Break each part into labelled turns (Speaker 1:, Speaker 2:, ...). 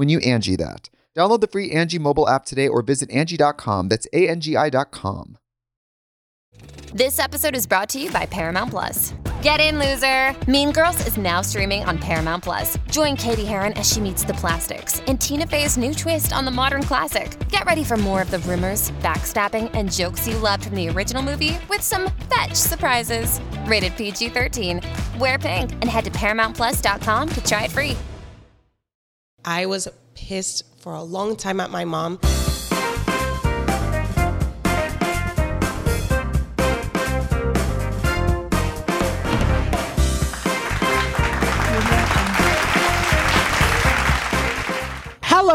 Speaker 1: when you Angi that. Download the free Angi mobile app today or visit Angi.com. That's A-N-G-I.com.
Speaker 2: This episode is brought to you by Paramount Plus. Get in, loser! Mean Girls is now streaming on Paramount Plus. Join Cady Heron as she meets the plastics in Tina Fey's new twist on the modern classic. Get ready for more of the rumors, backstabbing, and jokes you loved from the original movie with some fetch surprises. Rated PG 13. Wear pink and head to ParamountPlus.com to try it free.
Speaker 3: I was pissed for a long time at my mom.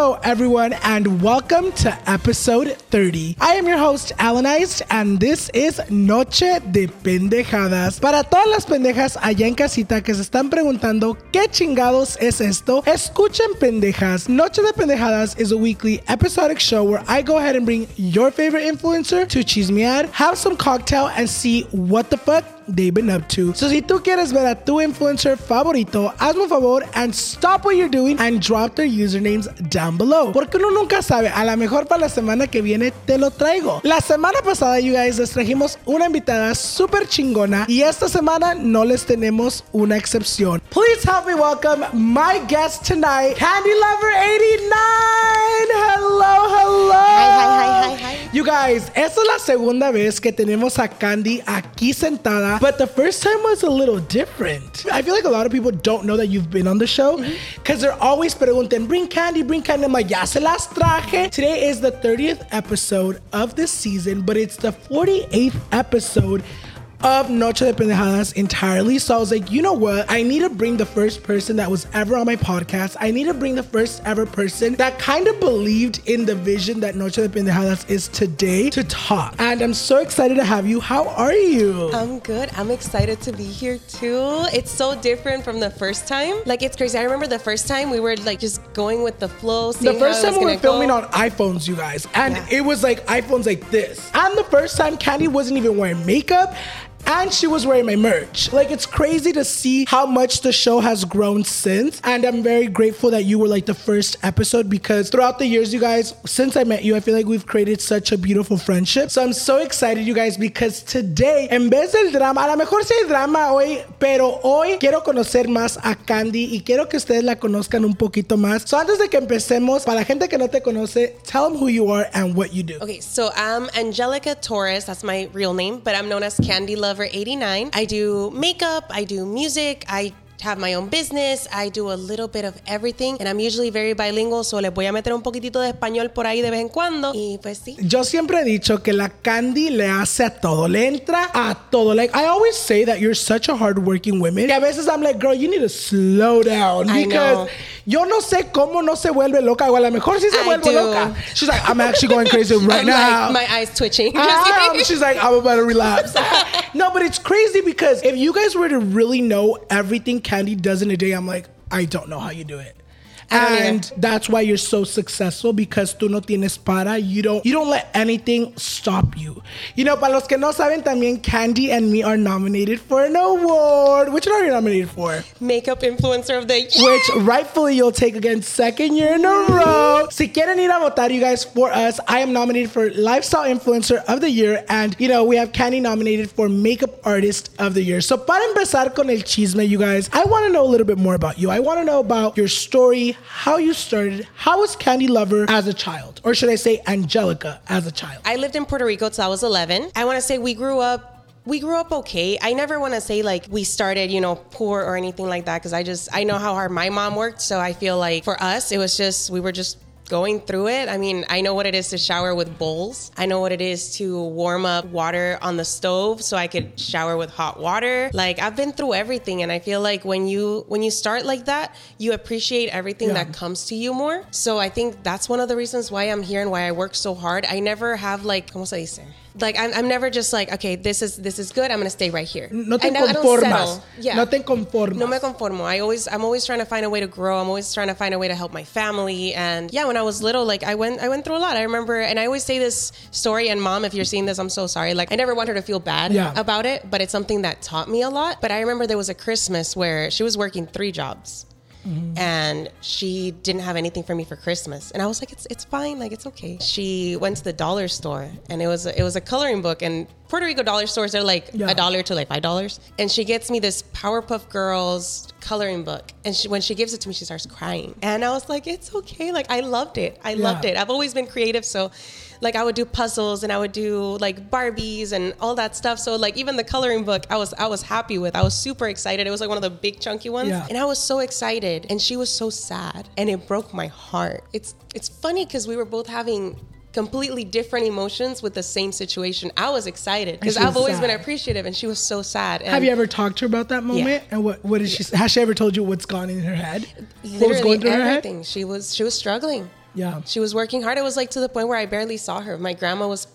Speaker 4: Hello, everyone, and welcome to episode 30. I am your host, Alannized, and this is Noche de Pendejadas. Para todas las pendejas allá en casita que se están preguntando qué chingados es esto, escuchen pendejas. Noche de Pendejadas is a weekly episodic show where I go ahead and bring your favorite influencer to chismear, have some cocktail, and see what the fuck they've been up to. So si tú quieres ver a tu influencer favorito, hazme un favor and stop what you're doing and drop their usernames down below. Porque uno nunca sabe, a lo mejor para la semana que viene te lo traigo. La semana pasada, you guys, les trajimos una invitada súper chingona y esta semana no les tenemos una excepción. Please help me welcome my guest tonight, Candy Lover 89. Hello, hello.
Speaker 3: Hi, hi, hi, hi, hi.
Speaker 4: You guys, esta es la segunda vez que tenemos a Candy aquí sentada, but the first time was a little different. I feel like a lot of people don't know that you've been on the show mm-hmm. because they're always pregunting, bring Candy, bring Candy. I'm like, ya se las traje. Today is the 30th episode of this season, but it's the 48th episode of Noche de Pendejadas entirely. So I was like, you know what? I need to bring the first person that was ever on my podcast. I need to bring the first ever person that kind of believed in the vision that Noche de Pendejadas is today to talk. And I'm so excited to have you. How are you?
Speaker 3: I'm good. I'm excited to be here too. It's so different from the first time. Like it's crazy. I remember the first time we were like just going with the flow.
Speaker 4: the first time we were filming
Speaker 3: go.
Speaker 4: on iPhones, you guys, and
Speaker 3: Yeah.
Speaker 4: it was like iPhones like this. And the first time Candy wasn't even wearing makeup. And she was wearing my merch. Like, it's crazy to see how much the show has grown since. And I'm very grateful that you were like the first episode because throughout the years, you guys, since I met you, I feel like we've created such a beautiful friendship. So I'm so excited, you guys, because today, en vez del drama, a lo mejor sí hay drama hoy, pero hoy quiero conocer más a Candy y quiero que ustedes la conozcan un poquito más. So antes de que empecemos, para la gente que no te conoce, tell them who you are and what you do.
Speaker 3: Okay, so I'm Angelica Torres. That's my real name, but I'm known as Candy Lover 89. I do makeup, I do music, I have my own business, I do a little bit of everything, and I'm usually very bilingual, so les voy a meter un poquitito de español por ahí de vez en cuando. Y pues sí.
Speaker 4: Yo siempre he dicho que la Candy le hace a todo, le entra a todo. Like I always say that you're such a hardworking woman. Y a veces I'm like, girl, you need to slow down
Speaker 3: I
Speaker 4: because
Speaker 3: know.
Speaker 4: yo no sé cómo no se vuelve loca o a lo mejor sí se
Speaker 3: I
Speaker 4: vuelve
Speaker 3: do.
Speaker 4: loca. She's like, I'm actually going crazy right
Speaker 3: I'm
Speaker 4: now.
Speaker 3: like, my eyes twitching.
Speaker 4: Ah, she's like, I'm about to relapse. no, but it's crazy because if you guys were to really know everything Candy does in a day, I'm like, I don't know how you do it. And that's why you're so successful because tú no tienes para. You don't you don't let anything stop you. You know, para los que no saben, también Candy and me are nominated for an award. Which one are you nominated for?
Speaker 3: Makeup influencer of the year.
Speaker 4: Which rightfully you'll take again second year in a row. Si quieren ir a votar, you guys, for us, I am nominated for Lifestyle Influencer of the Year. And, you know, we have Candy nominated for Makeup Artist of the Year. So, para empezar con el chisme, you guys, I want to know a little bit more about you. I want to know about your story, how you started, how was Candy Lover as a child? Or should I say Angelica as a child?
Speaker 3: I lived in Puerto Rico till I was 11. I want to say we grew up we grew up okay. I never want to say like we started, you know, poor or anything like that because I just I know how hard my mom worked, so I feel like for us it was just we were just going through it. I mean, I know what it is to shower with bowls. I know what it is to warm up water on the stove so I could shower with hot water. Like I've been through everything and I feel like when you when you start like that, you appreciate everything
Speaker 4: Yeah.
Speaker 3: that comes to you more. So I think that's one of the reasons why I'm here and why I work so hard. I never have like ¿cómo se dice? Like I'm, I'm never just like, okay, this is this is good. I'm gonna stay right here.
Speaker 4: No te
Speaker 3: I, don't- I
Speaker 4: conformas.
Speaker 3: Yeah.
Speaker 4: No te conformas.
Speaker 3: No me conformo. I always I'm always trying to find a way to grow. I'm always trying to find a way to help my family. And yeah, when I was little, like I went I went through a lot. I remember and I always say this story and mom, if you're seeing this, I'm so sorry. Like I never want her to feel bad
Speaker 4: Yeah.
Speaker 3: about it, but it's something that taught me a lot. But I remember there was a Christmas where she was working three jobs. And she didn't have anything for me for Christmas, and I was like, "It's it's fine, like it's okay." She went to the dollar store, and it was a, it was a coloring book, and Puerto Rico dollar stores are like
Speaker 4: Yeah.
Speaker 3: a dollar to like five dollars. And she gets me this Powerpuff Girls coloring book, and she, when she gives it to me, she starts crying, and I was like, "It's okay." Like I loved it. I loved it. I've always been creative, so like I would do puzzles and I would do like Barbies and all that stuff. So like even the coloring book, I was I was happy with. I was super excited. It was like one of the big chunky ones,
Speaker 4: Yeah.
Speaker 3: and I was so excited, and she was so sad, and it broke my heart. It's it's funny because we were both having completely different emotions with the same situation. I was excited because I've always been appreciative, and she was so sad. And
Speaker 4: Have you ever talked to her about that moment? And what, what did she? Has she ever told you what's gone in her head? What was going through her head?
Speaker 3: everything? She was she was struggling.
Speaker 4: Yeah.
Speaker 3: She was working hard. It was like to the point where I barely saw her. My grandma was,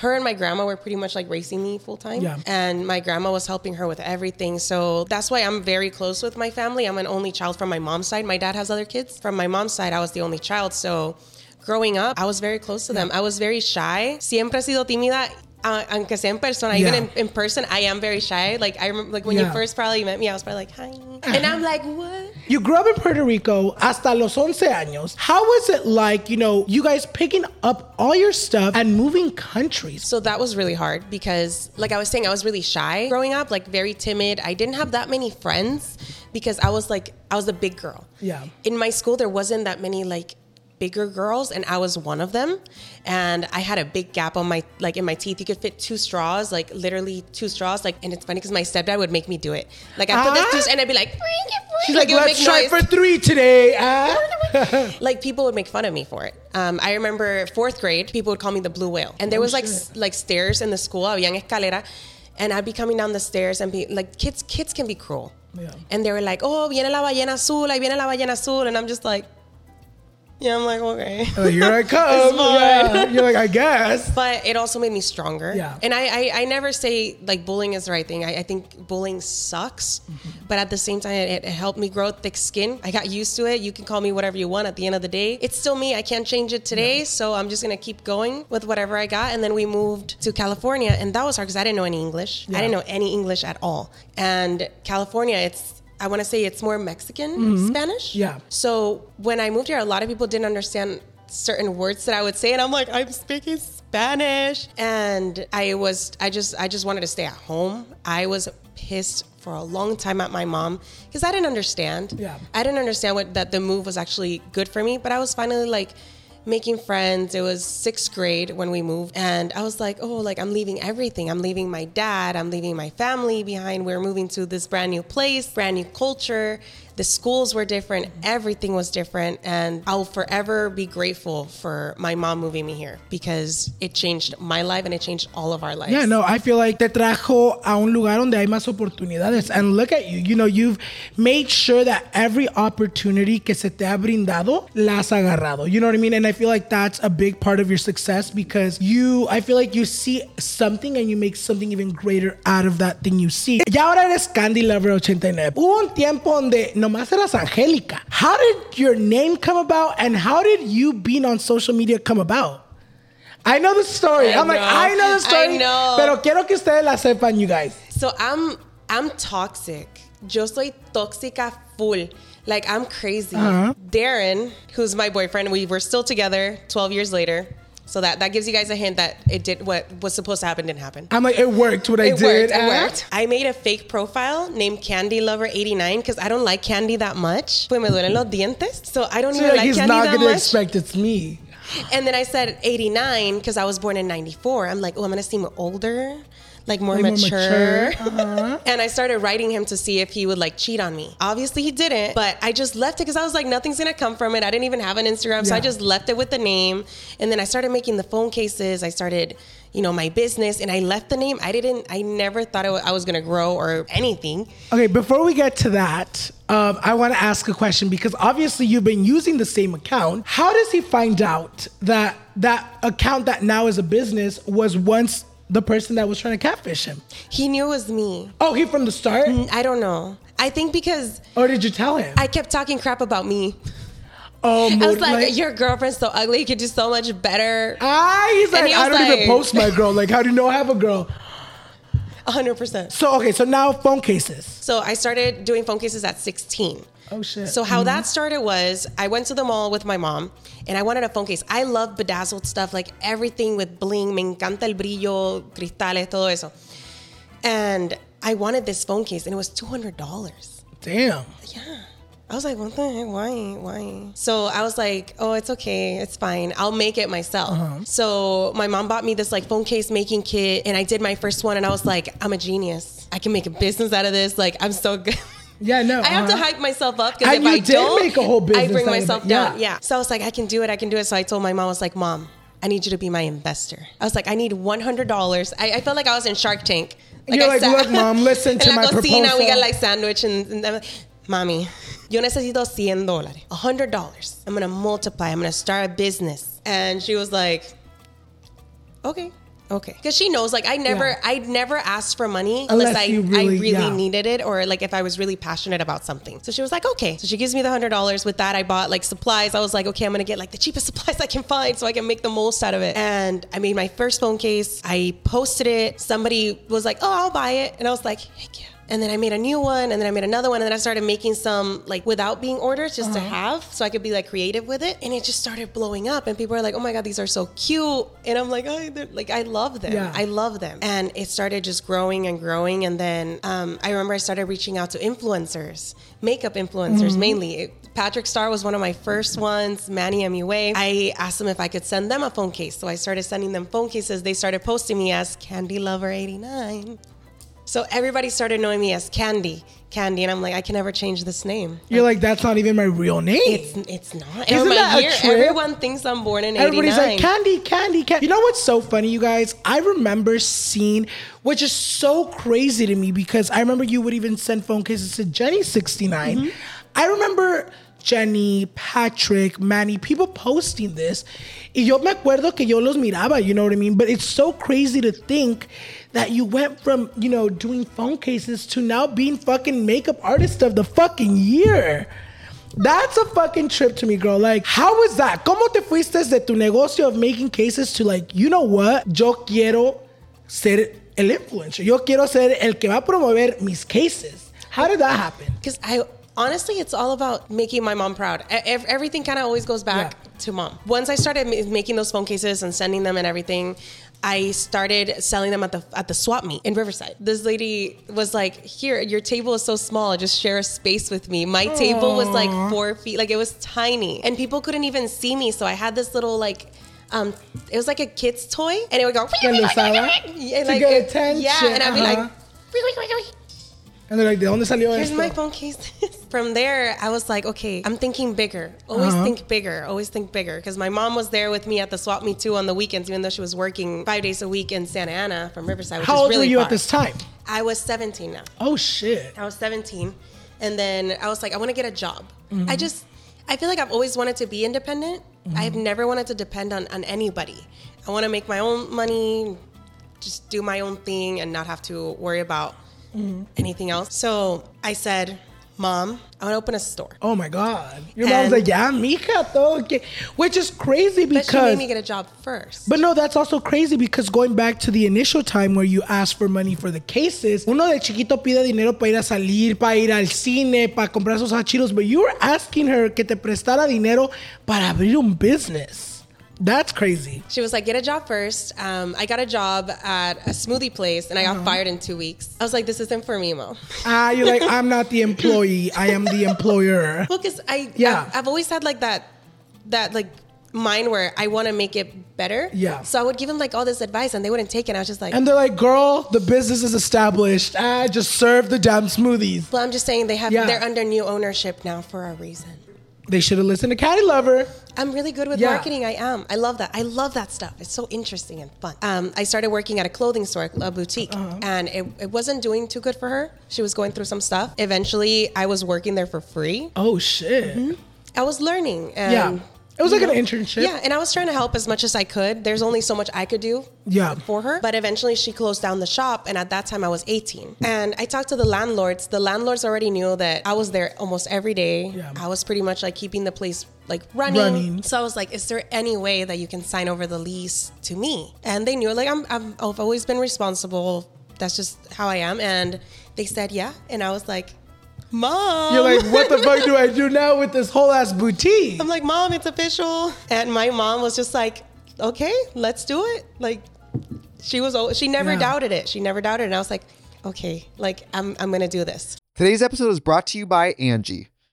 Speaker 3: her and my grandma were pretty much like racing me full time.
Speaker 4: Yeah.
Speaker 3: And my grandma was helping her with everything. So that's why I'm very close with my family. I'm an only child from my mom's side. My dad has other kids. From my mom's side, I was the only child. So growing up, I was very close to them. I was very shy. Siempre he sido tímida. Uh, aunque sea en persona, even in, in person, I am very shy. Like I remember, like when
Speaker 4: Yeah.
Speaker 3: you first probably met me, I was probably like, "Hi," and I'm like, "What?"
Speaker 4: You grew up in Puerto Rico hasta los 11 años. How was it like, you know, you guys picking up all your stuff and moving countries?
Speaker 3: So that was really hard because, like I was saying, I was really shy growing up, like very timid. I didn't have that many friends because I was like, I was a big girl.
Speaker 4: Yeah.
Speaker 3: In my school, there wasn't that many like bigger girls, and I was one of them. And I had a big gap on my like in my teeth. You could fit two straws, like literally two straws. Like, and it's funny because my stepdad would make me do it. Like I put
Speaker 4: Ah.
Speaker 3: the two, and I'd be like, bring it, bring
Speaker 4: She's
Speaker 3: it.
Speaker 4: like,
Speaker 3: it
Speaker 4: let's try
Speaker 3: noise
Speaker 4: for three today. ah."
Speaker 3: like people would make fun of me for it. Um, I remember fourth grade, people would call me the blue whale, and there was like s- like stairs in the school, habían escalera, and I'd be coming down the stairs and be like, kids, kids can be cruel,
Speaker 4: Yeah.
Speaker 3: and they were like, oh, viene la ballena azul, ahí viene la ballena azul, and I'm just like, yeah, I'm like, okay.
Speaker 4: Like, Here I come. Yeah. You're like, I guess.
Speaker 3: But it also made me stronger.
Speaker 4: Yeah.
Speaker 3: And I, I, I never say like bullying is the right thing. I, I think bullying sucks.
Speaker 4: Mm-hmm.
Speaker 3: But at the same time, it, it helped me grow thick skin. I got used to it. You can call me whatever you want at the end of the day. It's still me. I can't change it today. So I'm just going to keep going with whatever I got. And then we moved to California. And that was hard because I didn't know any English. I didn't know any English at all. And California, it's, I want to say it's more Mexican Spanish.
Speaker 4: Mm-hmm. Yeah.
Speaker 3: So when I moved here, a lot of people didn't understand certain words that I would say, and I'm like, I'm speaking Spanish, and I was, I just, I just wanted to stay at home. I was pissed for a long time at my mom because I didn't understand.
Speaker 4: Yeah.
Speaker 3: I didn't understand what that the move was actually good for me, but I was finally like making friends. It was sixth grade when we moved, and I was like, oh, like I'm leaving everything. I'm leaving my dad. I'm leaving my family behind. We're moving to this brand new place, brand new culture. The schools were different. Everything was different, and I'll forever be grateful for my mom moving me here because it changed my life and it changed all of our lives.
Speaker 4: Yeah, no, I feel like te trajo a un lugar donde hay más oportunidades. And look at you. You know, you've made sure that every opportunity que se te ha brindado, la has agarrado. You know what I mean? And I feel like that's a big part of your success because you, I feel like you see something and you make something even greater out of that thing you see. Y ahora eres Candy Lover 89. Hubo un tiempo donde nomás eras Angélica. How did your name come about and how did you being on social media come about? I know the story.
Speaker 3: I
Speaker 4: I'm like. I know the story.
Speaker 3: I know.
Speaker 4: Pero quiero que ustedes la sepan, you guys.
Speaker 3: So I'm I'm toxic. Yo soy tóxica full. Like I'm crazy.
Speaker 4: Uh-huh.
Speaker 3: Darren, who's my boyfriend, we were still together 12 years later. So that that gives you guys a hint that it did what was supposed to happen didn't happen.
Speaker 4: I'm like, it worked what I
Speaker 3: It
Speaker 4: did.
Speaker 3: worked. It
Speaker 4: Uh,
Speaker 3: worked. I made a fake profile named Candy Lover 89 because I don't like candy that much. Pues me duelen los dientes. So I don't
Speaker 4: So
Speaker 3: even
Speaker 4: like,
Speaker 3: like
Speaker 4: he's
Speaker 3: candy
Speaker 4: not
Speaker 3: that
Speaker 4: gonna
Speaker 3: much.
Speaker 4: expect it's me.
Speaker 3: And then I said 89 because I was born in 94. I'm like, oh, I'm gonna seem older, like more
Speaker 4: Like more
Speaker 3: mature.
Speaker 4: mature, uh-huh.
Speaker 3: and I started writing him to see if he would like cheat on me. Obviously, he didn't, but I just left it because I was like, nothing's gonna come from it. I didn't even have an Instagram, so I just left it with the name. And then I started making the phone cases. I started, you know, my business, and I left the name. I didn't. I never thought it I was gonna grow or anything.
Speaker 4: Okay, before we get to that, um, I want to ask a question because obviously you've been using the same account. How does he find out that that account that now is a business was once the person that was trying to catfish him?
Speaker 3: He knew it was me.
Speaker 4: Oh, he from the start?
Speaker 3: I don't know. I think because
Speaker 4: Or did you tell him?
Speaker 3: I kept talking crap about me.
Speaker 4: oh,
Speaker 3: I was
Speaker 4: mood-
Speaker 3: like, your girlfriend's so ugly. You could do so much better.
Speaker 4: Ah, he's like,
Speaker 3: he
Speaker 4: I don't even post my girl. Like, how do you know I have a girl?
Speaker 3: 100%.
Speaker 4: So, okay, so now phone cases.
Speaker 3: So I started doing phone cases at 16.
Speaker 4: Oh, shit.
Speaker 3: So how mm-hmm. that started was I went to the mall with my mom and I wanted a phone case. I love bedazzled stuff, like everything with bling. Me encanta el brillo, cristales, todo eso. And I wanted this phone case and it was $200.
Speaker 4: Damn.
Speaker 3: Yeah. I was like, what the heck? Why? Why? So I was like, oh, it's okay. It's fine. I'll make it myself. Uh-huh. So my mom bought me this like phone case making kit and I did my first one and I was like, I'm a genius. I can make a business out of this. Like, I'm so good.
Speaker 4: Yeah, no.
Speaker 3: I have to
Speaker 4: uh-huh.
Speaker 3: hype myself up because if
Speaker 4: you
Speaker 3: I
Speaker 4: did
Speaker 3: don't,
Speaker 4: make a whole
Speaker 3: I
Speaker 4: business
Speaker 3: bring
Speaker 4: out of
Speaker 3: myself
Speaker 4: it,
Speaker 3: down.
Speaker 4: yeah.
Speaker 3: Yeah. So I was like, I can do it. I can do it. So I told my mom, I was like, Mom, I need you to be my investor. I was like, I need one hundred dollars. I, I felt like I was in Shark Tank.
Speaker 4: You're
Speaker 3: I
Speaker 4: like,
Speaker 3: sat-
Speaker 4: "Look, Mom, listen
Speaker 3: in
Speaker 4: to
Speaker 3: la
Speaker 4: my
Speaker 3: cocina, We got like sandwich and, and I'm mommy, yo necesito cien dólares, hundred dollars. I'm gonna multiply. I'm gonna start a business. And she was like, okay. Okay, because she knows, like I never,
Speaker 4: Yeah.
Speaker 3: I never asked for money
Speaker 4: Unless
Speaker 3: unless I,
Speaker 4: really-
Speaker 3: I really
Speaker 4: yeah.
Speaker 3: needed it or like if I was really passionate about something. So she was like, okay. So she gives me the hundred dollars. With that, I bought like supplies. I was like, okay, I'm gonna get like the cheapest supplies I can find so I can make the most out of it. And I made my first phone case. I posted it. Somebody was like, oh, I'll buy it, and I was like, heck yeah. And then I made a new one, and then I made another one, and then I started making some like without being ordered just to have, so I could be like creative with it. And it just started blowing up, and people are like, "Oh my god, these are so cute!" And I'm like, "I like I love them.
Speaker 4: Yeah.
Speaker 3: I love them." And it started just growing and growing, and then um, I remember I started reaching out to influencers, makeup influencers mainly. Patrick Starr was one of my first ones. Manny MUA. I asked them if I could send them a phone case, so I started sending them phone cases. They started posting me as Candy Lover 89. So everybody started knowing me as Candy, Candy, and I'm like, I can never change this name.
Speaker 4: You're like, that's not even my real name.
Speaker 3: It's it's not.
Speaker 4: Isn't that a trip?
Speaker 3: everyone thinks I'm born in '89.
Speaker 4: Everybody's like candy, candy, candy. You know what's so funny, you guys? I remember seeing, which is so crazy to me because I remember you would even send phone cases to Jenny 69.
Speaker 3: Mm-hmm.
Speaker 4: I remember Jenny, Patrick, Manny, people posting this. Y yo me acuerdo que yo los miraba, you know what I mean? But it's so crazy to think that you went from, you know, doing phone cases to now being fucking makeup artist of the fucking year. That's a fucking trip to me, girl. Like, how was that? ¿Cómo te fuiste de tu negocio of making cases to like, you know what? Yo quiero ser el influencer. Yo quiero ser el que va a promover mis cases. How did that happen?
Speaker 3: because I honestly, it's all about making my mom proud. Everything kind of always goes back
Speaker 4: Yeah.
Speaker 3: to mom. Once I started making those phone cases and sending them and everything. I started selling them at the at the swap meet in Riverside. This lady was like, "Here, your table is so small. Just share a space with me." My table was like four feet, like it was tiny, and people couldn't even see me. So I had this little like, um, it was like a kid's toy, and it would go.
Speaker 4: Usaba
Speaker 3: Yeah,
Speaker 4: to
Speaker 3: like,
Speaker 4: get attention,
Speaker 3: Yeah, and I'd be
Speaker 4: uh-huh.
Speaker 3: like.
Speaker 4: And they're like, ¿de dónde salió
Speaker 3: Here's
Speaker 4: esto?
Speaker 3: my phone case. From there, I was like, okay, I'm thinking bigger. Always
Speaker 4: Uh-huh.
Speaker 3: think bigger. Always think bigger. Because my mom was there with me at the swap meet too on the weekends, even though she was working five days a week in Santa Ana from Riverside,
Speaker 4: How old
Speaker 3: really
Speaker 4: were you
Speaker 3: far.
Speaker 4: at this time?
Speaker 3: I was 17 now.
Speaker 4: Oh shit.
Speaker 3: I was 17. And then I was like, I want to get a job.
Speaker 4: Mm-hmm.
Speaker 3: I just, I feel like I've always wanted to be independent. I've never wanted to depend on, on anybody. I want to make my own money, just do my own thing and not have to worry about anything else. So I said, Mom, I want to open a store.
Speaker 4: Oh my God. Your mom's
Speaker 3: And-
Speaker 4: like, yeah, mija, todo que. Which is crazy
Speaker 3: But she
Speaker 4: because.
Speaker 3: made me get a job first.
Speaker 4: But no, that's also crazy because going back to the initial time where you asked for money for the cases, uno de chiquito pide dinero para ir a salir, para ir al cine, para comprar sus hachiros, but you were asking her que te prestara dinero para abrir un business. That's crazy.
Speaker 3: She was like, get a job first. Um, I got a job at a smoothie place and I got fired in two weeks. I was like, this isn't for me, Mo.
Speaker 4: Ah, you're like, I'm not the employee, I am the employer.
Speaker 3: Well, because I,
Speaker 4: Yeah.
Speaker 3: I've, I've always had like that, that like mind where I want to make it better.
Speaker 4: Yeah.
Speaker 3: So I would give them like all this advice and they wouldn't take it. I was just like,
Speaker 4: And they're like, girl, the business is established. I just serve the damn smoothies.
Speaker 3: well, I'm just saying they have,
Speaker 4: Yeah.
Speaker 3: they're under new ownership now for a reason.
Speaker 4: They should have listened to Candy Lover.
Speaker 3: I'm really good with
Speaker 4: Yeah.
Speaker 3: marketing. I am. I love that. I love that stuff. It's so interesting and fun. Um, I started working at a clothing store, a boutique,
Speaker 4: Uh-huh.
Speaker 3: and it, it wasn't doing too good for her. She was going through some stuff. Eventually, I was working there for free.
Speaker 4: Oh, shit.
Speaker 3: I was learning. And,
Speaker 4: Yeah. It was like
Speaker 3: you
Speaker 4: an internship.
Speaker 3: Yeah, and I was trying to help as much as I could. There's only so much I could do
Speaker 4: Yeah.
Speaker 3: for her. But eventually she closed down the shop and at that time I was 18. And I talked to the landlords. The landlords already knew that I was there almost every day.
Speaker 4: Yeah.
Speaker 3: I was pretty much like keeping the place like running.
Speaker 4: Running.
Speaker 3: So I was like, is there any way that you can sign over the lease to me? And they knew like I'm, I'm I've always been responsible. That's just how I am. And they said, yeah. And I was like, Mom.
Speaker 4: You're like, what the fuck do I do now with this whole ass boutique?
Speaker 3: I'm like, Mom, it's official. And my mom was just like, okay, let's do it. Like, she was, al- she never
Speaker 4: Yeah.
Speaker 3: doubted it. She never doubted it. And I was like, okay, like, I'm, I'm going to do this.
Speaker 1: Today's episode is brought to you by Angi.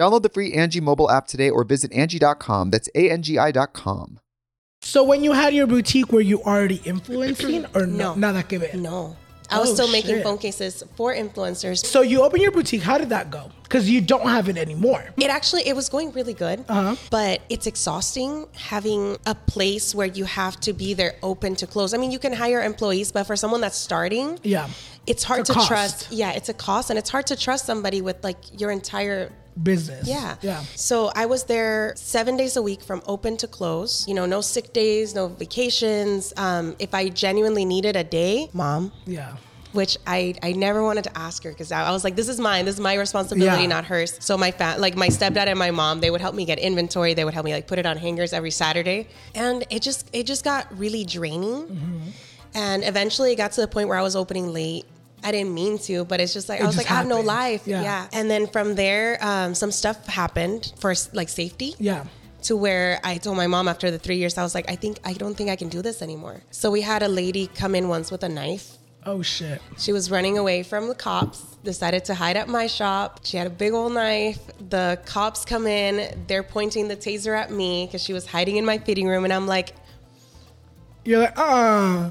Speaker 1: Download the free Angi mobile app today or visit Angi.com. That's A-N-G-I.com.
Speaker 4: So when you had your boutique, were you already influencing or no?
Speaker 3: No.
Speaker 4: Nada que ver.
Speaker 3: No. I was
Speaker 4: Oh,
Speaker 3: still making
Speaker 4: shit.
Speaker 3: phone cases for influencers.
Speaker 4: So you open your boutique. How did that go? Because you don't have it anymore.
Speaker 3: It actually it was going really good,
Speaker 4: Uh-huh.
Speaker 3: but it's exhausting having a place where you have to be there open to close. I mean, you can hire employees, but for someone that's starting,
Speaker 4: Yeah.
Speaker 3: it's hard
Speaker 4: It's
Speaker 3: to
Speaker 4: cost.
Speaker 3: trust. Yeah, it's a cost, and it's hard to trust somebody with like your entire
Speaker 4: Business.
Speaker 3: yeah.
Speaker 4: Yeah.
Speaker 3: So I was there seven days a week from open to close. You know, no sick days, no vacations. Um, if I genuinely needed a day, mom,
Speaker 4: Yeah.
Speaker 3: which I, I never wanted to ask her because I, I was like, this is mine. This is my responsibility,
Speaker 4: Yeah.
Speaker 3: not hers. So my fa- like my stepdad and my mom, they would help me get inventory. They would help me like put it on hangers every Saturday, and it just it just got really draining.
Speaker 4: Mm-hmm.
Speaker 3: And eventually, it got to the point where I was opening late. I didn't mean to, but it's just like
Speaker 4: It
Speaker 3: I was like, I have no life.
Speaker 4: Yeah.
Speaker 3: Yeah. And then from there, um, some stuff happened for like safety
Speaker 4: Yeah.
Speaker 3: to where I told my mom after the three years, I was like, I think I don't think I can do this anymore. So we had a lady come in once with a knife.
Speaker 4: Oh shit.
Speaker 3: She was running away from the cops, decided to hide at my shop. She had a big old knife. The cops come in, they're pointing the taser at me because she was hiding in my fitting room. And I'm like,
Speaker 4: You're like, ah,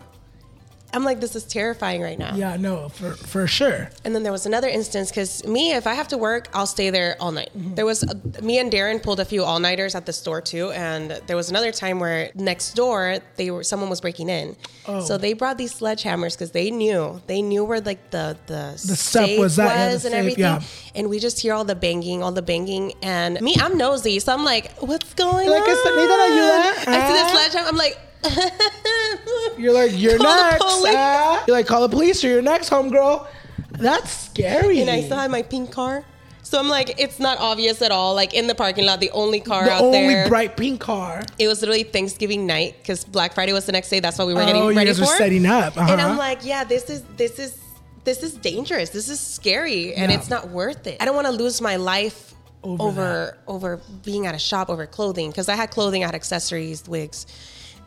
Speaker 3: I'm like, this is terrifying right now.
Speaker 4: yeah, no, for for sure.
Speaker 3: And then there was another instance because me, if I have to work, I'll stay there all night.
Speaker 4: Mm-hmm.
Speaker 3: There was me and Darren pulled a few all nighters at the store too, and there was another time where next door they were someone was breaking in,
Speaker 4: Oh.
Speaker 3: so they brought these sledgehammers because they knew they knew where like the the,
Speaker 4: The stuff was at, yeah,
Speaker 3: and
Speaker 4: safe,
Speaker 3: everything,
Speaker 4: yeah.
Speaker 3: and we just hear all the banging, all the banging, and me, I'm nosy, so I'm like, what's going
Speaker 4: Like,
Speaker 3: on?
Speaker 4: "¿Necesitan ayuda?"
Speaker 3: I see the sledgehammer, I'm like.
Speaker 4: You're like, you're
Speaker 3: Call the
Speaker 4: next.
Speaker 3: police.
Speaker 4: ah. You're like, call the police or you're next, homegirl. That's scary.
Speaker 3: and I still had my pink car. So I'm like, it's not obvious at all. Like in the parking lot, the only car
Speaker 4: the
Speaker 3: out
Speaker 4: only
Speaker 3: there.
Speaker 4: bright pink car.
Speaker 3: it was literally Thanksgiving night because Black Friday was the next day. That's what we were
Speaker 4: Oh,
Speaker 3: getting
Speaker 4: you
Speaker 3: ready
Speaker 4: guys
Speaker 3: for.
Speaker 4: were setting up.
Speaker 3: And
Speaker 4: Uh-huh.
Speaker 3: I'm like, yeah, this is this is this is dangerous. This is scary, and
Speaker 4: Yeah.
Speaker 3: it's not worth it. I don't want to lose my life
Speaker 4: Over
Speaker 3: over over, being at a shop over clothing because I had clothing, I had accessories, wigs,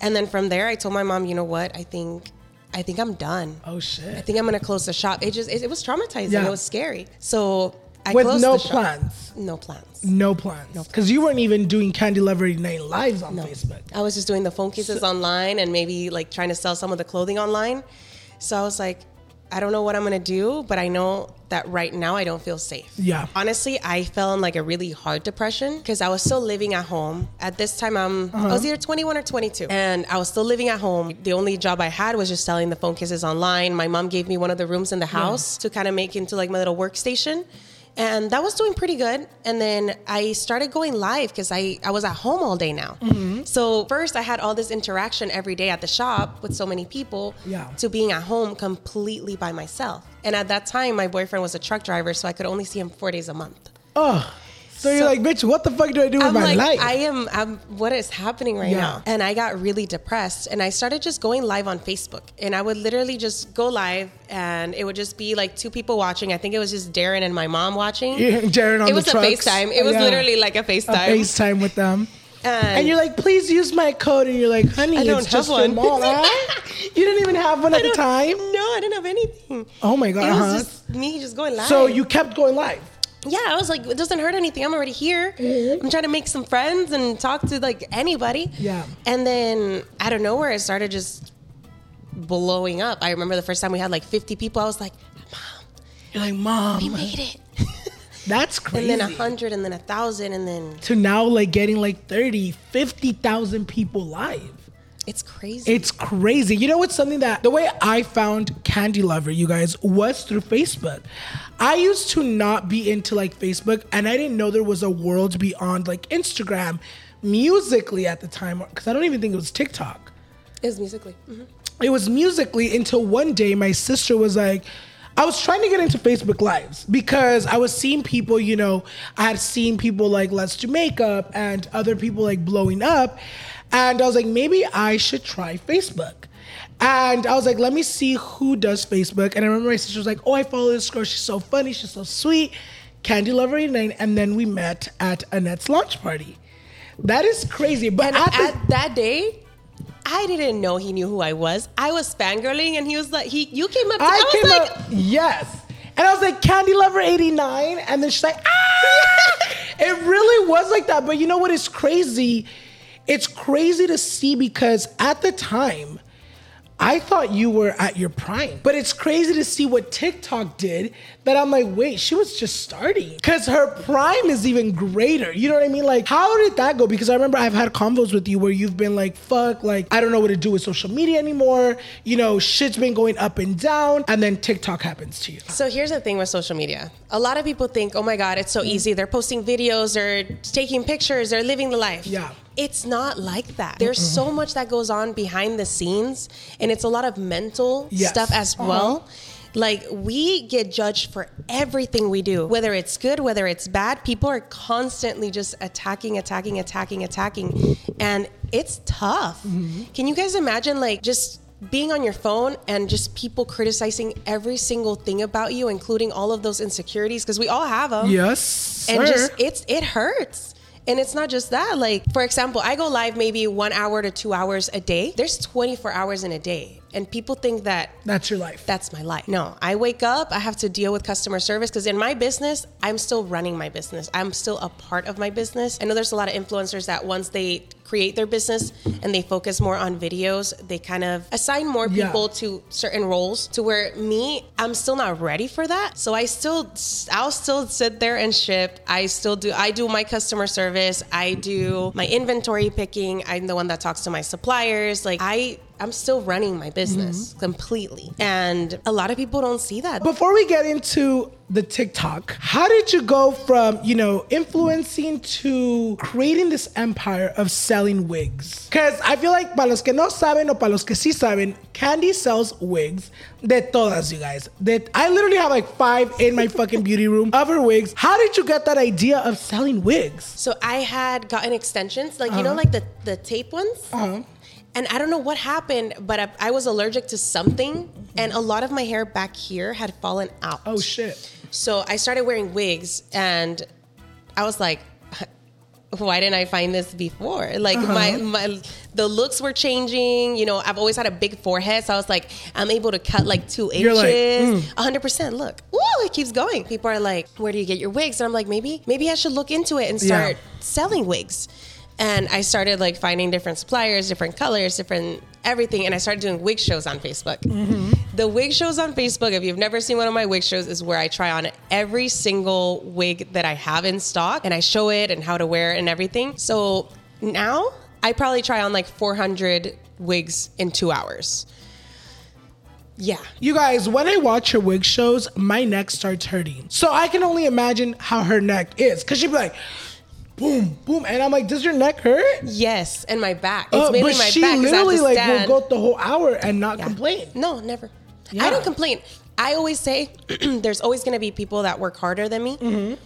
Speaker 3: and then from there, I told my mom, you know what? I think I think I'm done.
Speaker 4: Oh shit.
Speaker 3: I think I'm gonna close the shop. It just it, it was traumatizing.
Speaker 4: Yeah.
Speaker 3: It was scary. So I
Speaker 4: With
Speaker 3: closed
Speaker 4: no
Speaker 3: the shop.
Speaker 4: plans.
Speaker 3: No plans.
Speaker 4: No plans. Because you weren't even doing Candy Lover 89 lives on Facebook.
Speaker 3: I was just doing the phone cases online and maybe like trying to sell some of the clothing online. So I was like, I don't know what I'm gonna do, but I know that right now I don't feel safe.
Speaker 4: Yeah.
Speaker 3: Honestly, I fell in like a really hard depression because I was still living at home. At this time, I'm I uh-huh. was either 21 or 22, and I was still living at home. The only job I had was just selling the phone cases online. My mom gave me one of the rooms in the house to kind of make into like my little workstation. And that was doing pretty good. And then I started going live because I, I was at home all day now.
Speaker 4: Mm-hmm.
Speaker 3: So first I had all this interaction every day at the shop with so many people
Speaker 4: Yeah.
Speaker 3: to being at home completely by myself. And at that time, my boyfriend was a truck driver, so I could only see him four days a month.
Speaker 4: Oh. So, you're like, bitch, what the fuck do I do with
Speaker 3: I'm
Speaker 4: my
Speaker 3: like,
Speaker 4: life?
Speaker 3: I am, I'm, what is happening right
Speaker 4: Yeah.
Speaker 3: now? And I got really depressed and I started just going live on Facebook. And I would literally just go live and it would just be like two people watching. I think it was just Darren and my mom watching.
Speaker 4: Yeah, Darren on
Speaker 3: it
Speaker 4: the
Speaker 3: was a
Speaker 4: trucks.
Speaker 3: FaceTime. It was
Speaker 4: Yeah.
Speaker 3: literally like a FaceTime.
Speaker 4: a
Speaker 3: FaceTime.
Speaker 4: With them.
Speaker 3: And,
Speaker 4: And you're like, please use my code. And you're like, honey,
Speaker 3: I don't
Speaker 4: it's
Speaker 3: have
Speaker 4: just
Speaker 3: one.
Speaker 4: huh? You didn't even have one at the time?
Speaker 3: No, I didn't have anything.
Speaker 4: Oh my God.
Speaker 3: It was
Speaker 4: uh-huh.
Speaker 3: just me just going live.
Speaker 4: So you kept going live.
Speaker 3: Yeah, I was like, it doesn't hurt anything. I'm already here. Mm-hmm. I'm trying to make some friends and talk to like anybody.
Speaker 4: Yeah.
Speaker 3: And then out of nowhere, it started just blowing up. I remember the first time we had like 50 people. I was like, Mom.
Speaker 4: You're like, mom,
Speaker 3: we made it.
Speaker 4: that's crazy.
Speaker 3: And then a hundred, and then a thousand, and then
Speaker 4: to now like getting like 30, 50,000 people live.
Speaker 3: It's crazy.
Speaker 4: It's crazy. You know what's something that the way I found Candy Lover, you guys, was through Facebook. I used to not be into like Facebook and I didn't know there was a world beyond like Instagram Musical.ly at the time because I don't even think it was TikTok.
Speaker 3: It's Musical.ly. Mhm.
Speaker 4: It was Musical.ly until one day my sister was like, I was trying to get into Facebook Lives because I was seeing people, you know, I had seen people like Let's Do Makeup and other people like blowing up. And I was like, maybe I should try Facebook. And I was like, let me see who does Facebook. And I remember my sister was like, oh, I follow this girl. She's so funny. She's so sweet. Candy Lover 89. And then we met at Annette's launch party. That is crazy. But at the-
Speaker 3: at that day, I didn't know he knew who I was. I was fangirling, and he was like, "He, you came up." To, I,
Speaker 4: I, came
Speaker 3: like,
Speaker 4: up, yes. And I was like, Candy Lover 89. And then she's like, ah! it really was like that. But you know what is crazy? It's crazy to see because at the time, I thought you were at your prime. But it's crazy to see what TikTok did that I'm like, wait, she was just starting. Because her prime is even greater. You know what I mean? Like, how did that go? Because I remember I've had convos with you where you've been like, fuck, like, I don't know what to do with social media anymore. You know, shit's been going up and down. And then TikTok happens to you.
Speaker 3: So here's the thing with social media. A lot of people think, oh my God, it's so mm. easy. They're posting videos, they're taking pictures, they're living the life.
Speaker 4: Yeah.
Speaker 3: It's not like that. There's so much that goes on behind the scenes, and it's a lot of mental
Speaker 4: Yes.
Speaker 3: stuff as
Speaker 4: Uh-huh.
Speaker 3: well. Like, we get judged for everything we do, whether it's good, whether it's bad. People are constantly just attacking, attacking, attacking, attacking. And it's tough.
Speaker 4: Mm-hmm.
Speaker 3: Can you guys imagine, like, just being on your phone and just people criticizing every single thing about you, including all of those insecurities, because we all have them.
Speaker 4: Yes.
Speaker 3: And
Speaker 4: sir.
Speaker 3: just it's it hurts. And it's not just that. Like, for example, I go live maybe one hour to two hours a day. There's 24 hours in a day. And people think that
Speaker 4: That's your life.
Speaker 3: that's my life. No, I wake up, I have to deal with customer service because in my business, I'm still running my business. I'm still a part of my business. I know there's a lot of influencers that once they create their business and they focus more on videos, they kind of assign more
Speaker 4: Yeah.
Speaker 3: people to certain roles to where me, I'm still not ready for that. So I still I'll still sit there and ship. I still do I do my customer service, I do my inventory picking, I'm the one that talks to my suppliers. Like I I'm still running my business completely. And a lot of people don't see that.
Speaker 4: Before we get into the TikTok. How did you go from, you know, influencing to creating this empire of selling wigs? Because I feel like para los que no saben o para los que sí saben, Candy sells wigs de todas, you guys. That I literally have like five in my fucking beauty room of her wigs. How did you get that idea of selling wigs?
Speaker 3: So I had gotten extensions, like you know, like the the tape ones.
Speaker 4: Uh-huh.
Speaker 3: And I don't know what happened, but I, I was allergic to something, and a lot of my hair back here had fallen out.
Speaker 4: Oh shit.
Speaker 3: So I started wearing wigs, and I was like, why didn't I find this before? Like
Speaker 4: Uh-huh.
Speaker 3: my my the looks were changing. You know, I've always had a big forehead, so I was like, I'm able to cut like 2
Speaker 4: You're mm.
Speaker 3: inches, a hundred percent. Look, woo, it keeps going. People are like, where do you get your wigs? And I'm like, maybe maybe I should look into it and
Speaker 4: Yeah.
Speaker 3: start selling wigs. And I started like finding different suppliers, different colors, different everything, and I started doing wig shows on Facebook. Mm-hmm. The wig shows on Facebook, if you've never seen one of my wig shows, is where I try on every single wig that I have in stock and I show it and how to wear it and everything. So now I probably try on like 400 wigs in two hours. Yeah.
Speaker 4: You guys, when I watch her wig shows, my neck starts hurting. So I can only imagine how her neck is. Cause she'd be like, boom, boom. And I'm like, does your neck hurt?
Speaker 3: Yes, and my back. It's
Speaker 4: Uh,
Speaker 3: mainly
Speaker 4: but
Speaker 3: my
Speaker 4: she
Speaker 3: back 'cause I have
Speaker 4: literally like
Speaker 3: stand.
Speaker 4: will go the whole hour and not complain.
Speaker 3: No, never.
Speaker 4: Yeah.
Speaker 3: I don't complain. I always say there's always going to be people that work harder than me,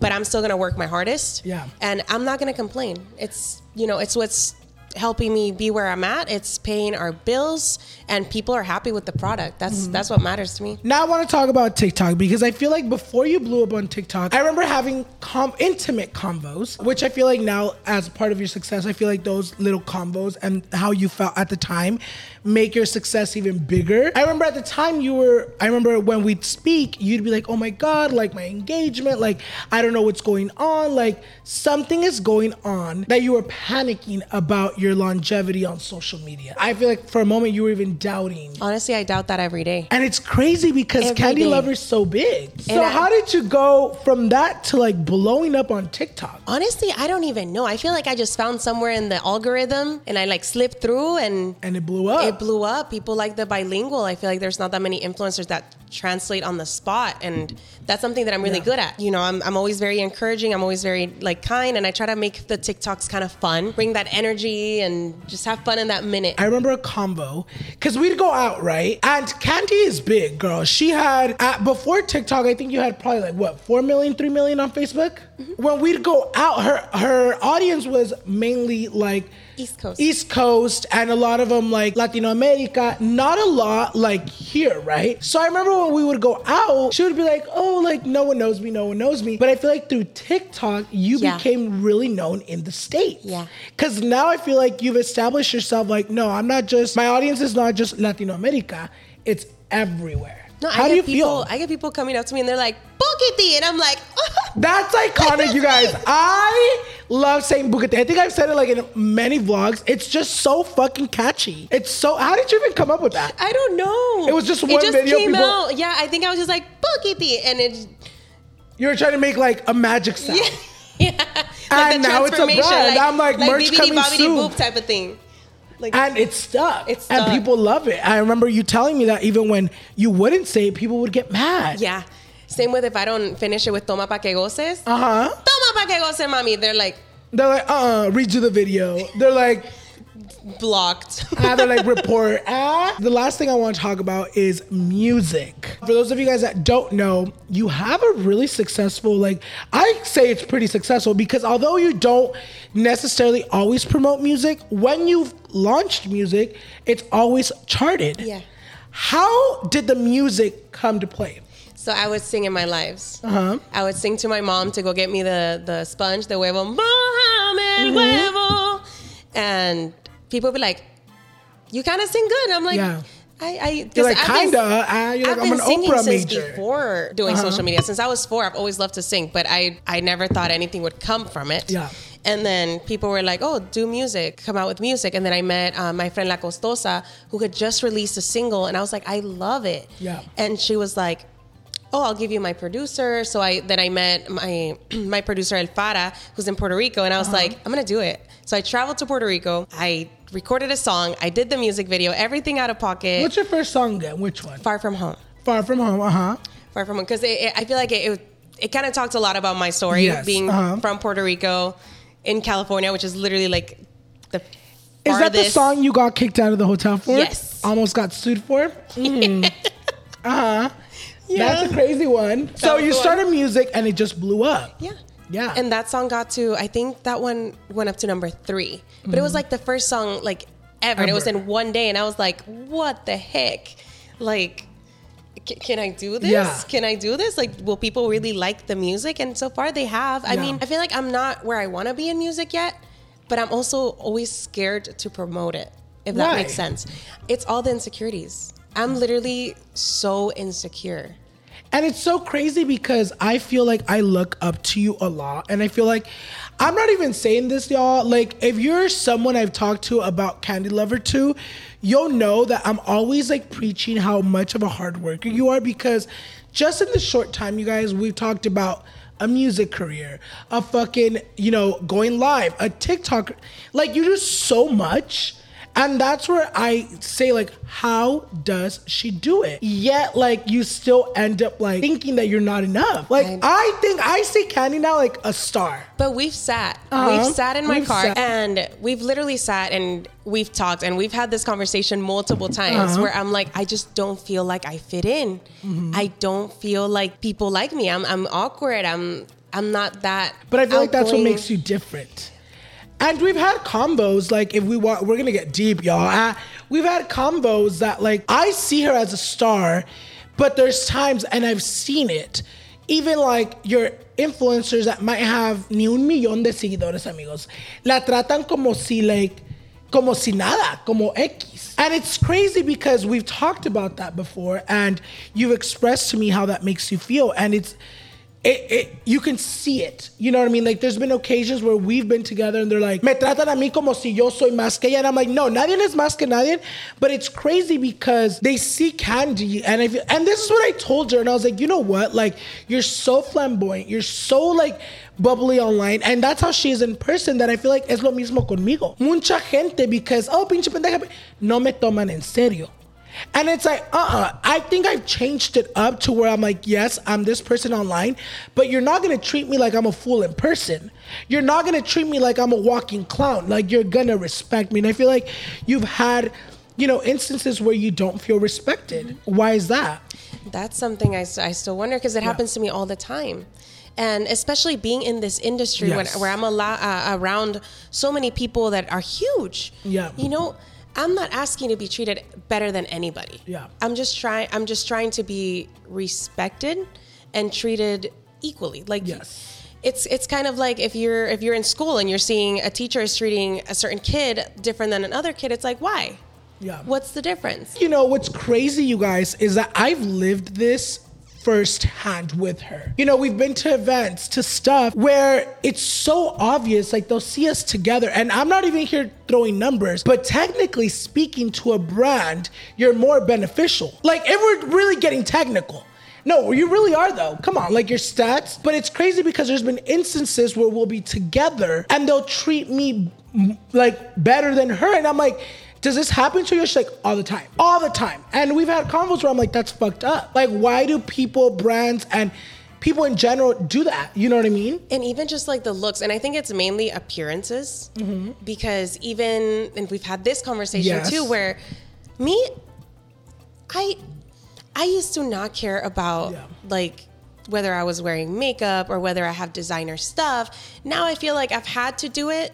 Speaker 3: but I'm still going to work my hardest.
Speaker 4: Mm-hmm. Yeah.
Speaker 3: And I'm not going to complain. It's, you know, it's what's helping me be where I'm at. It's paying our bills and people are happy with the product. That's
Speaker 4: Mm-hmm.
Speaker 3: that's what matters to me.
Speaker 4: Now I want to talk about TikTok because I feel like before you blew up on TikTok, I remember having com- intimate convos, which I feel like now as part of your success, I feel like those little convos and how you felt at the time make your success even bigger. I remember at the time you were, I remember when we'd speak, you'd be like, oh my God, like my engagement, like I don't know what's going on, like something is going on that you were panicking about your longevity on social media. I feel like for a moment you were even doubting.
Speaker 3: Honestly, I doubt that every day.
Speaker 4: And it's crazy because
Speaker 3: Every
Speaker 4: Candy
Speaker 3: day.
Speaker 4: Lover's so big. So
Speaker 3: I-
Speaker 4: how did you go from that to like blowing up on TikTok?
Speaker 3: Honestly, I don't even know. I feel like I just found somewhere in the algorithm and I like slipped through and
Speaker 4: And it blew up.
Speaker 3: it blew up. People like the bilingual. I feel like there's not that many influencers that translate on the spot, and that's something that I'm really
Speaker 4: Yeah.
Speaker 3: good at. You know, I'm, I'm always very encouraging. I'm always very like kind, and I try to make the TikToks kind of fun, bring that energy, and just have fun in that minute.
Speaker 4: I remember a combo because we'd go out, right? And Candy is big, girl. She had, at, before TikTok, I think you had probably like what, 4 million, 3 million on Facebook?
Speaker 3: Mm-hmm.
Speaker 4: When we'd go out, her, her audience was mainly like,
Speaker 3: East Coast.
Speaker 4: East Coast, and a lot of them like Latino America, not a lot like here, right? So I remember when we would go out, she would be like, oh, like no one knows me, no one knows me. But I feel like through TikTok, you
Speaker 3: Yeah.
Speaker 4: became really known in the States.
Speaker 3: Yeah.
Speaker 4: Cause now I feel like you've established yourself like, no, I'm not just, my audience is not just Latino America, it's everywhere.
Speaker 3: no,
Speaker 4: How
Speaker 3: I
Speaker 4: do you
Speaker 3: get people.
Speaker 4: feel?
Speaker 3: I get people coming up to me and they're like, "Bukiti," and I'm like, oh,
Speaker 4: That's iconic, you guys. I love saying Bukate. I think I've said it like in many vlogs. It's just so fucking catchy. It's so. How did you even come up with that?
Speaker 3: I don't know.
Speaker 4: It was just one
Speaker 3: It just
Speaker 4: video,
Speaker 3: came
Speaker 4: people-
Speaker 3: out. Yeah, I think I was just like Bukiti, and it.
Speaker 4: You were trying to make like a magic sound.
Speaker 3: Yeah. Like
Speaker 4: And now it's a brand. I'm like, merch
Speaker 3: BBD,
Speaker 4: coming
Speaker 3: bobbity
Speaker 4: soon.
Speaker 3: boop type of thing. Like,
Speaker 4: And it's stuck.
Speaker 3: It's stuck.
Speaker 4: And people love it. I remember you telling me that even when you wouldn't say it, people would get mad.
Speaker 3: yeah. Same with if I don't finish it with toma pa que goces.
Speaker 4: Uh huh.
Speaker 3: Toma pa que goces, mommy. They're like
Speaker 4: They're like, uh, uh redo the video. They're like,
Speaker 3: blocked.
Speaker 4: ah, they're like report. Ah. The last thing I want to talk about is music. For those of you guys that don't know, you have a really successful, like I say it's pretty successful because although you don't necessarily always promote music, when you've launched music, it's always charted.
Speaker 3: Yeah.
Speaker 4: How did the music come to play?
Speaker 3: So I would sing in my lives.
Speaker 4: Uh-huh.
Speaker 3: I would sing to my mom to go get me the the sponge, the huevo, Mohamed
Speaker 4: Mm-hmm.
Speaker 3: huevo, and people would be like, "You kind of sing good." I'm like,
Speaker 4: Yeah.
Speaker 3: I, I,
Speaker 4: You're like,
Speaker 3: I've been-
Speaker 4: kinda. Ah, you're like,
Speaker 3: I've
Speaker 4: I'm
Speaker 3: been singing
Speaker 4: Oprah
Speaker 3: since
Speaker 4: major.
Speaker 3: before doing
Speaker 4: Uh-huh.
Speaker 3: social media. Since I was four, I've always loved to sing, but I, I never thought anything would come from it.
Speaker 4: Yeah.
Speaker 3: And then people were like, "Oh, do music, come out with music." And then I met uh, my friend La Costosa, who had just released a single, and I was like, "I love it."
Speaker 4: Yeah.
Speaker 3: And she was like, "Oh, I'll give you my producer." So I then I met my my producer El Fara, who's in Puerto Rico, and I was like, "I'm gonna do it." So I traveled to Puerto Rico. I recorded a song. I did the music video, everything out of pocket.
Speaker 4: What's your first song again? Which one?
Speaker 3: Far from home.
Speaker 4: Far from home. Uh huh.
Speaker 3: Far from home. because I feel like it it, it kind of talked a lot about my story
Speaker 4: Yes,
Speaker 3: being
Speaker 4: uh-huh.
Speaker 3: from Puerto Rico in California, which is literally like the
Speaker 4: Is that the song you got kicked out of the hotel for?
Speaker 3: Yes.
Speaker 4: Almost got sued for? Mm. uh-huh. That's a crazy one. So you
Speaker 3: one.
Speaker 4: started music and it just blew up.
Speaker 3: Yeah.
Speaker 4: Yeah.
Speaker 3: And that song got to, I think that one went up to number three. But it was like the first song like ever. And it was
Speaker 4: Mm-hmm.
Speaker 3: In one day. And I was like, what the heck? Like, can I do this?
Speaker 4: Yeah.
Speaker 3: Can I do this? Like, will people really like the music? And so far they have. I
Speaker 4: Yeah.
Speaker 3: mean, I feel like I'm not where I want to be in music yet, but I'm also always scared to promote it, if that makes sense. It's all the insecurities. I'm literally so insecure.
Speaker 4: And it's so crazy because I feel like I look up to you a lot. And I feel like I'm not even saying this, y'all. Like, if you're someone I've talked to about Candy Lover 2, you'll know that I'm always like preaching how much of a hard worker you are because just in the short time, you guys, we've talked about a music career, a fucking, you know, going live, a TikTok. Like, you do so much. And that's where I say, like, how does she do it? Yet, like, you still end up like thinking that you're not enough. Like,
Speaker 3: I-
Speaker 4: I think I see Candy now like a star.
Speaker 3: But we've sat.
Speaker 4: Uh-huh.
Speaker 3: We've sat in my
Speaker 4: We've
Speaker 3: car
Speaker 4: sat.
Speaker 3: and we've literally sat and we've talked and we've had this conversation multiple times
Speaker 4: Uh-huh.
Speaker 3: where I'm like, I just don't feel like I fit in.
Speaker 4: Mm-hmm.
Speaker 3: I don't feel like people like me. I'm I'm awkward. I'm I'm not that.
Speaker 4: But I feel like that's what makes you different. And we've had combos like if we want, we're gonna get deep, y'all. Uh, we've had combos that like I see her as a star, but there's times and I've seen it. Even like your influencers that might have ni un millón de seguidores, amigos, la tratan como si like como si nada, como X. And it's crazy because we've talked about that before and you've expressed to me how that makes you feel. And it's it, it, you can see it. You know what I mean? Like, there's been occasions where we've been together and they're like, me tratan a mí como si yo soy más que ella. And I'm like, no, nadie es más que nadie. But it's crazy because they see Candy. And if, and this is what I told her. And I was like, you know what? Like, you're so flamboyant. You're so, like, bubbly online. And that's how she is in person that I feel like es lo mismo conmigo. Mucha gente because, oh, pinche pendeja, no me toman en serio. And it's like, uh uh I think I've changed it up to where I'm like, yes, I'm this person online, but you're not gonna treat me like I'm a fool in person. You're not gonna treat me like I'm a walking clown. Like, you're gonna respect me. And I feel like you've had, you know, instances where you don't feel respected. Why is that?
Speaker 3: That's something I, I still wonder because it happens to me all the time. And especially being in this industry
Speaker 4: Yes.
Speaker 3: when, where I'm allo- uh, around so many people that are huge.
Speaker 4: Yeah.
Speaker 3: You know, I'm not asking to be treated better than anybody.
Speaker 4: Yeah.
Speaker 3: I'm just trying. I'm just trying to be respected and treated equally. Like
Speaker 4: Yes.
Speaker 3: it's it's kind of like if you're if you're in school and you're seeing a teacher is treating a certain kid different than another kid. It's like why?
Speaker 4: Yeah.
Speaker 3: What's the difference?
Speaker 4: You know, what's crazy, you guys, is that I've lived this firsthand with her. You know, we've been to events, to stuff where it's so obvious, like they'll see us together. And I'm not even here throwing numbers, but technically speaking to a brand, you're more beneficial. Like, if we're really getting technical. No, you really are though. Come on, like your stats. But it's crazy because there's been instances where we'll be together and they'll treat me like better than her. And I'm like, does this happen to you? She's like, all the time, all the time. And we've had convos where I'm like, that's fucked up. Like, why do people, brands, and people in general do that? You know what I mean?
Speaker 3: and even just like the looks and i think it's mainly appearances mm-hmm. because even and we've had this conversation
Speaker 4: Yes.
Speaker 3: too where me i i used to not care about
Speaker 4: Yeah.
Speaker 3: like whether i was wearing makeup or whether i have designer stuff now i feel like i've had to do it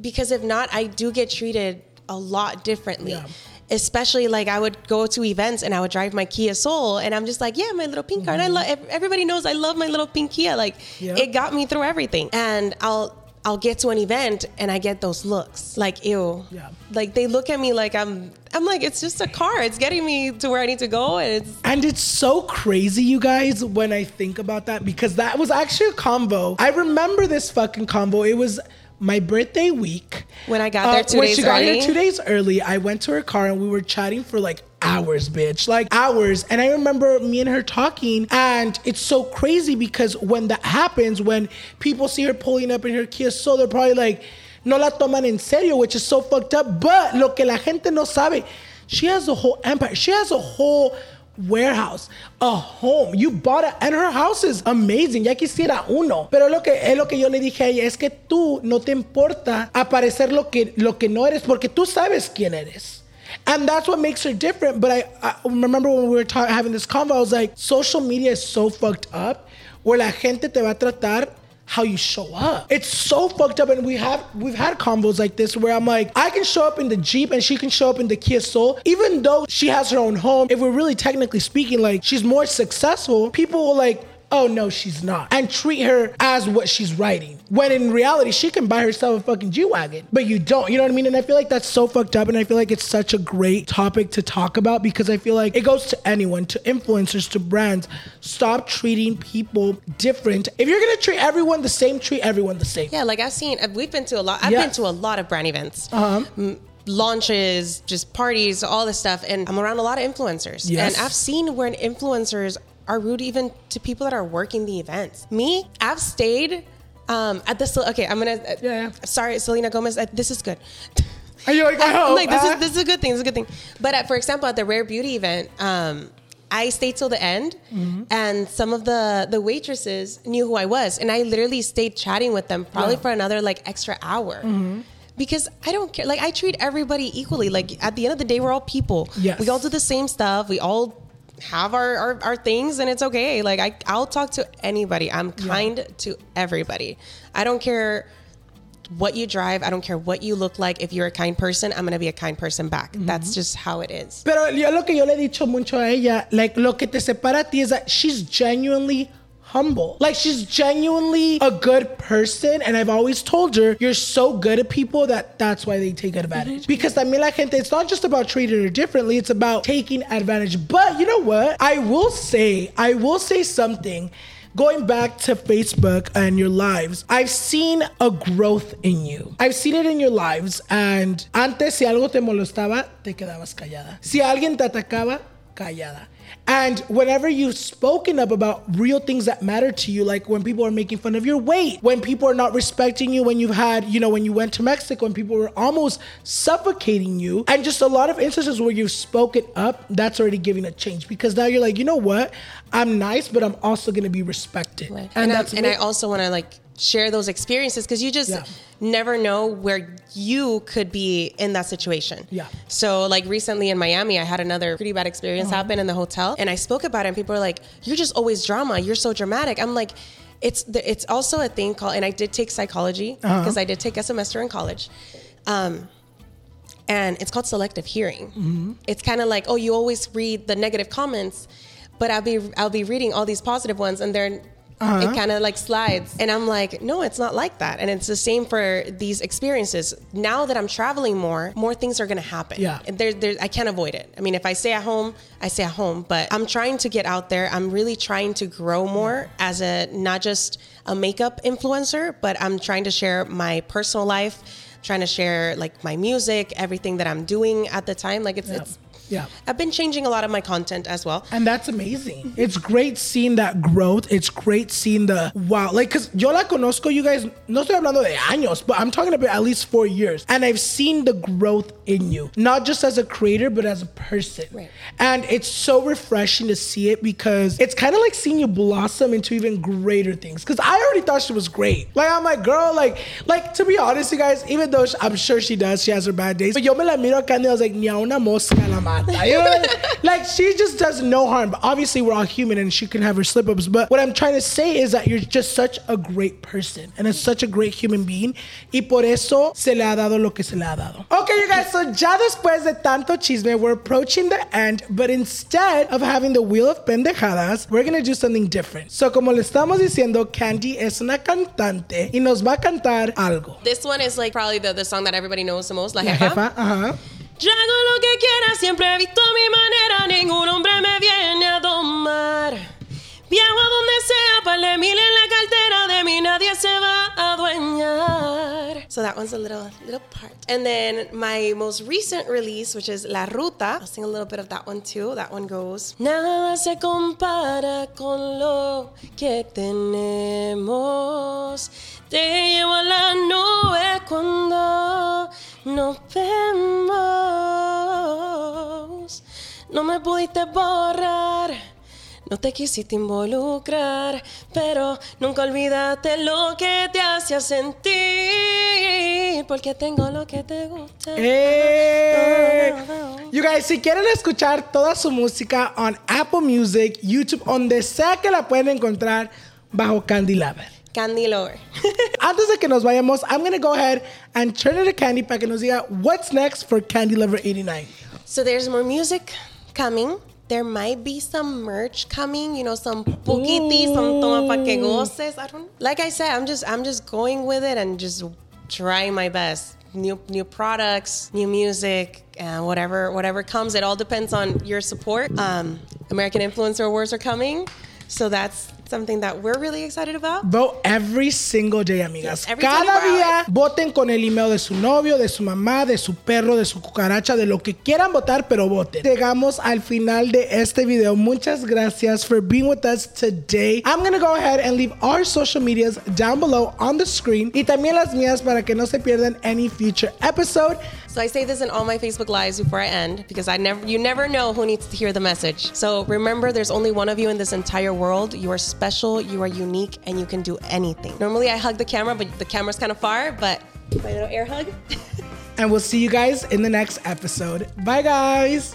Speaker 3: because if not i do get treated a lot differently
Speaker 4: Yeah.
Speaker 3: especially like I would go to events and I would drive my Kia Soul and I'm just like, yeah, my little pink car. And I mm-hmm. love everybody knows I love my little pink Kia. Like
Speaker 4: Yeah.
Speaker 3: it got me through everything. And I'll I'll get to an event and I get those looks like ew.
Speaker 4: Yeah.
Speaker 3: Like they look at me like I'm I'm like it's just a car. It's getting me to where I need to go and it's
Speaker 4: And it's so crazy, you guys, when I think about that, because that was actually a combo. I remember this fucking combo. It was my birthday week.
Speaker 3: When I got there uh, two
Speaker 4: when
Speaker 3: days
Speaker 4: she got
Speaker 3: early.
Speaker 4: here two days early, I went to her car and we were chatting for like hours, bitch. Like hours. And I remember me and her talking, and it's so crazy because when that happens, when people see her pulling up in her Kia Soul, they're probably like, no la toman en serio, which is so fucked up. But lo que la gente no sabe, she has a whole empire. She has a whole warehouse, a home. You bought it, and her house is amazing. Ya quisiera uno. Pero lo que es lo que yo le dije a ella es que tú no te importa aparecer lo que lo que no eres porque tú sabes quién eres. And that's what makes her different. But I, I remember when we were having this convo, I was like, social media is so fucked up where la gente te va a tratar how you show up. It's so fucked up, and we have we've had combos like this where I'm like, I can show up in the Jeep and she can show up in the Kia Soul, even though she has her own home. If we're really technically speaking, like she's more successful, people will like. Oh no, she's not. And treat her as what she's writing. When in reality, she can buy herself a fucking G Wagon. But you don't. You know what I mean? And I feel like that's so fucked up. And I feel like it's such a great topic to talk about because I feel like it goes to anyone, to influencers, to brands. Stop treating people different. If you're gonna treat everyone the same, treat everyone the same.
Speaker 3: Yeah, like I've seen, uh, we've been to a lot. I've been to a lot of brand events,
Speaker 4: Uh-huh.
Speaker 3: m- launches, just parties, all this stuff, and I'm around a lot of influencers.
Speaker 4: Yes.
Speaker 3: And I've seen where influencers are rude even to people that are working the events. Me, I've stayed um, at the. Okay, I'm gonna. uh,
Speaker 4: Yeah, yeah.
Speaker 3: Sorry, Selena Gomez. uh, This is good.
Speaker 4: Are you like, I hope,
Speaker 3: like this
Speaker 4: uh?
Speaker 3: is this is a good thing. This is a good thing. But at, for example, at the Rare Beauty event, um, I stayed till the end,
Speaker 4: Mm-hmm.
Speaker 3: and some of the the waitresses knew who I was, and I literally stayed chatting with them probably
Speaker 4: Yeah. Mm-hmm.
Speaker 3: for another like extra hour. Because I don't care. Like I treat everybody equally. Like at the end of the day, we're all people.
Speaker 4: Yes.
Speaker 3: We all do the same stuff. We all have our, our, our things and it's okay. Like I, I'll talk to anybody. I'm kind to everybody. I don't care what you drive. I don't care what you look like. If you're a kind person, I'm gonna be a kind person back.
Speaker 4: Mm-hmm.
Speaker 3: That's just how it is.
Speaker 4: Pero yo lo que yo le he dicho mucho a ella, like lo que te separa a ti is that she's genuinely humble. Like she's genuinely a good person and I've always told her you're so good at people that that's why they take advantage. Mm-hmm. Because también la gente it's not just about treating her differently, it's about taking advantage. But you know what? I will say, I will say something Going back to Facebook and your lives, I've seen a growth in you. I've seen it in your lives. And antes, si algo te molestaba, te quedabas callada. Si alguien te atacaba, callada. And whenever you've spoken up about real things that matter to you, like when people are making fun of your weight, when people are not respecting you, when you've had, you know, when you went to Mexico and people were almost suffocating you, and just a lot of instances where you've spoken up, that's already giving a change because now you're like, you know what? I'm nice, but I'm also gonna be respected.
Speaker 3: And,
Speaker 4: And,
Speaker 3: I, and I also want to like share those experiences because you just
Speaker 4: Yeah.
Speaker 3: never know where you could be in that situation.
Speaker 4: Yeah.
Speaker 3: So like recently in Miami, I had another pretty bad experience
Speaker 4: Uh-huh.
Speaker 3: happen in the hotel, and I spoke about it, and people were like, "You're just always drama. You're so dramatic." I'm like. It's the, it's also a thing called, and I did take psychology
Speaker 4: Uh-huh.
Speaker 3: because I did take a semester in college. Um, and it's called selective hearing.
Speaker 4: Mm-hmm.
Speaker 3: It's kind of like, oh, you always read the negative comments, but I'll be I'll be reading all these positive ones, and they're
Speaker 4: Uh-huh.
Speaker 3: it kind of like slides, and I'm like, no, it's not like that, and it's the same for these experiences. Now that I'm traveling more, more things are gonna happen.
Speaker 4: Yeah.
Speaker 3: and there, there, I can't avoid it. I mean, if I stay at home, I stay at home, but I'm trying to get out there. I'm really trying to grow more as a not just a makeup influencer, but I'm trying to share my personal life trying to share like my music, everything that I'm doing at the time. Like it's it's
Speaker 4: Yeah.
Speaker 3: I've been changing a lot of my content as well.
Speaker 4: And that's amazing. It's great seeing that growth. It's great seeing the wow. Like, cause yo la conozco, you guys, no estoy hablando de años, but I'm talking about at least four years. And I've seen the growth in you, not just as a creator, but as a person.
Speaker 3: Right.
Speaker 4: And it's so refreshing to see it because it's kind of like seeing you blossom into even greater things. Cause I already thought she was great. Like, I'm like, girl, like, like to be honest, you guys, even though I'm sure she does, she has her bad days. But yo me la miro acá and I was like, ni a una mosca la mata. You know? like she just does no harm. But obviously we're all human and she can have her slip ups. But what I'm trying to say is that you're just such a great person and it's such a great human being. Y por eso se le ha dado lo que se le ha dado. Okay, you guys, so ya después de tanto chisme, we're approaching the end. But instead of having the wheel of pendejadas, we're gonna do something different. So como le estamos diciendo, Candy es una cantante y nos va a cantar algo.
Speaker 3: This one is like probably the, the song that everybody knows the most, La
Speaker 4: La
Speaker 3: Jefa.
Speaker 4: jefa, ajá.
Speaker 3: Yo hago lo que quiera, siempre he visto mi manera, ningún hombre me viene a domar. Viajo a donde sea, par de mil en la cartera, de mí nadie se va a adueñar. So that one's a little little part. And then my most recent release, which is La Ruta, I'll sing a little bit of that one too. That one goes, Nada se compara con lo que tenemos. Te llevo a la nube cuando nos vemos. No me pudiste borrar. No te quisiste involucrar, pero nunca olvidaste lo que te hacía sentir, porque tengo lo que te gusta.
Speaker 4: Eh. You guys, si quieren escuchar toda su música on Apple Music, YouTube, donde sea que la pueden encontrar bajo Candy Lover.
Speaker 3: Candy Lover.
Speaker 4: Antes de que nos vayamos, I'm gonna go ahead and turn it to Candy para que nos diga what's next for Candy Lover 89.
Speaker 3: so there's more music coming. There might be some merch coming, you know, some poquitis, some toma pa que goces. I don't like I said, I'm just I'm just going with it and just trying my best. New new products, new music, uh, whatever whatever comes. It all depends on your support. Um, American Influencer Awards are coming, so that's something that we're really excited about.
Speaker 4: Vote every single day, amigas.
Speaker 3: Yes,
Speaker 4: Cada
Speaker 3: 24
Speaker 4: día voten con el email de su novio, de su mamá, de su perro, de su cucaracha, de lo que quieran votar, pero voten. Llegamos al final de este video. Muchas gracias for being with us today. I'm gonna go ahead and leave our social medias down below on the screen y también las mías para que no se pierdan any future episode.
Speaker 3: So I say this in all my Facebook lives before I end because I never you never know who needs to hear the message. So remember there's only one of you in this entire world. You are special, you are unique, and you can do anything. Normally I hug the camera, but the camera's kind of far, but my little air hug.
Speaker 4: And we'll see you guys in the next episode. Bye, guys.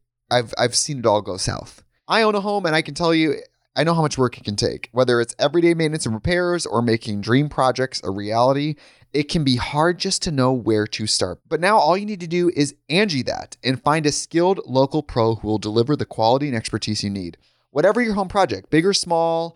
Speaker 1: I've I've seen it all go south. I own a home, and I can tell you, I know how much work it can take. Whether it's everyday maintenance and repairs or making dream projects a reality, it can be hard just to know where to start. But now all you need to do is Angi that and find a skilled local pro who will deliver the quality and expertise you need. Whatever your home project, big or small,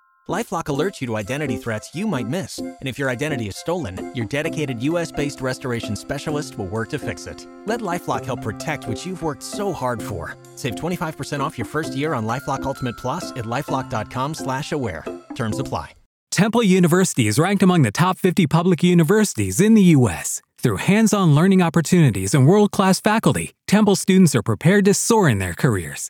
Speaker 5: Lifelock alerts you to identity threats you might miss. And if your identity is stolen, your dedicated US based restoration specialist will work to fix it. Let Lifelock help protect what you've worked so hard for. Save 25% off your first year on Lifelock Ultimate Plus at lifelock.com slash aware. Terms apply.
Speaker 6: Temple University is ranked among the top 50 public universities in the U.S. Through hands on learning opportunities and world class faculty, Temple students are prepared to soar in their careers.